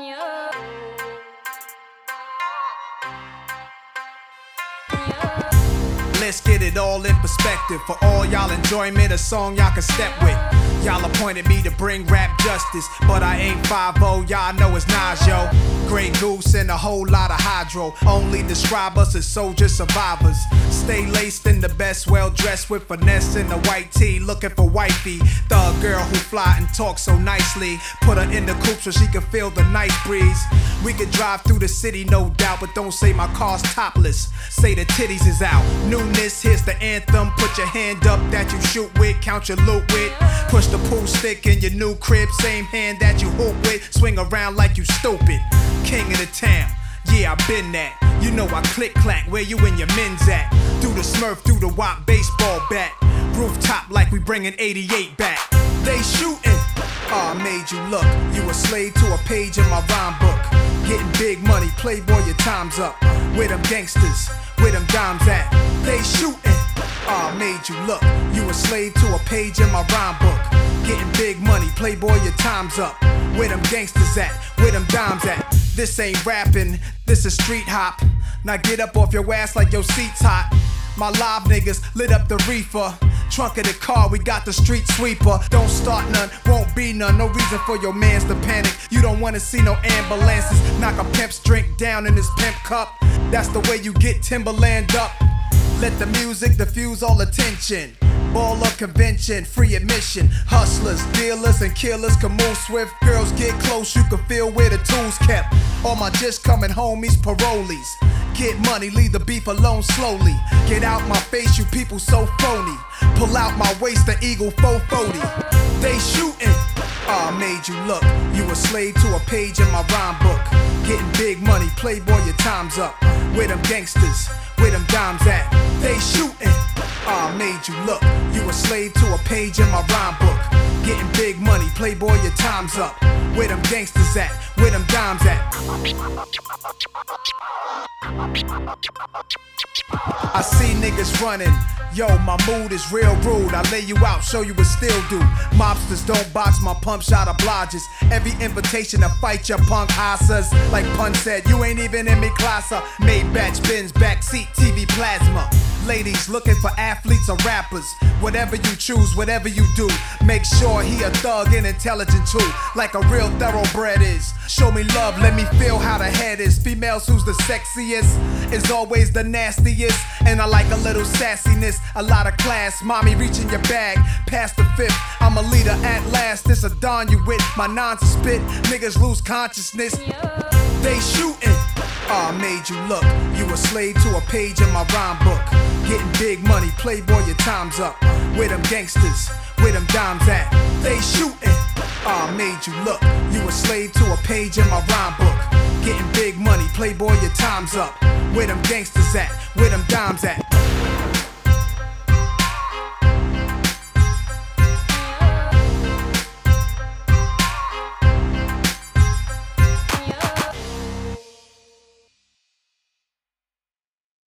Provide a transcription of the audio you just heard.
nhớ Let's get it all in perspective. For all y'all enjoyment, a song y'all can step with. Y'all appointed me to bring rap justice, but I ain't 5-0. y'all know it's Nas, yo. Grey Goose and a whole lot of hydro. Only describe us as soldier survivors. Stay laced in the best, well dressed with finesse in the white tee, looking for wifey. Thug girl who fly and talk so nicely. Put her in the coupe so she can feel the nice breeze. We could drive through the city, no doubt, but don't say my car's topless. Say the titties is out. Newness, here's the anthem. Put your hand up that you shoot with, count your loot with. Push the pool stick in your new crib, same hand that you hoop with. Swing around like you stupid. King of the town. Yeah, I been that. You know I click clack where you and your men's at. Through the smurf, through the wop baseball bat. Rooftop like we bringing 88 back. They shooting. Oh, I made you look. You a slave to a page in my rhyme book. Getting big money, playboy, your time's up. Where them gangsters, where them dimes at? They shooting. I made you look. You a slave to a page in my rhyme book. Getting big money, playboy, your time's up. Where them gangsters at? Where them dimes at? This ain't rapping, this is street hop. Now get up off your ass like your seat's hot. My live niggas lit up the reefer. Trunk of the car, we got the street sweeper. Don't start none, won't be none. No reason for your mans to panic. You don't wanna see no ambulances. Knock a pimp's drink down in his pimp cup. That's the way you get Timberland up. Let the music diffuse all attention. Ball of convention, free admission. Hustlers, dealers, and killers can move swift. Girls get close, you can feel where the tools kept. All my just coming homies, parolees. Get money, leave the beef alone slowly. Get out my face, you people so phony. Pull out my waist, the eagle 440. They shooting. I made you look. You a slave to a page in my rhyme book. Getting big money, playboy, your time's up. Where them gangsters, where them dimes at? Made you look. You a slave to a page in my rhyme book. Getting big money, playboy, your time's up. Where them gangsters at? Where them dimes at? I see niggas running. Yo, my mood is real rude. I lay you out, show you what still do. Mobsters don't box my pump shot obliges. Every invitation to fight your punk asses. Like Pun said, you ain't even in me classa. Maybach Benz, backseat TV plasma. Ladies looking for athletes or rappers. Whatever you choose, whatever you do, make sure he a thug and intelligent too. Like a real thoroughbred is. Show me love, let me feel how the head is. Females who's the sexiest is always the nastiest. And I like a little sassiness, a lot of class. Mommy reaching your bag, past the fifth. I'm a leader at last. This a dawn you with. My nonsense spit, niggas lose consciousness. They shooting. Oh, I made you look. You a slave to a page in my rhyme book. Getting big money, playboy, your time's up. Where them gangsters, where them dimes at? They shooting. I made you look. You a slave to a page in my rhyme book. Getting big money, playboy, your time's up. Where them gangsters at? Where them dimes at?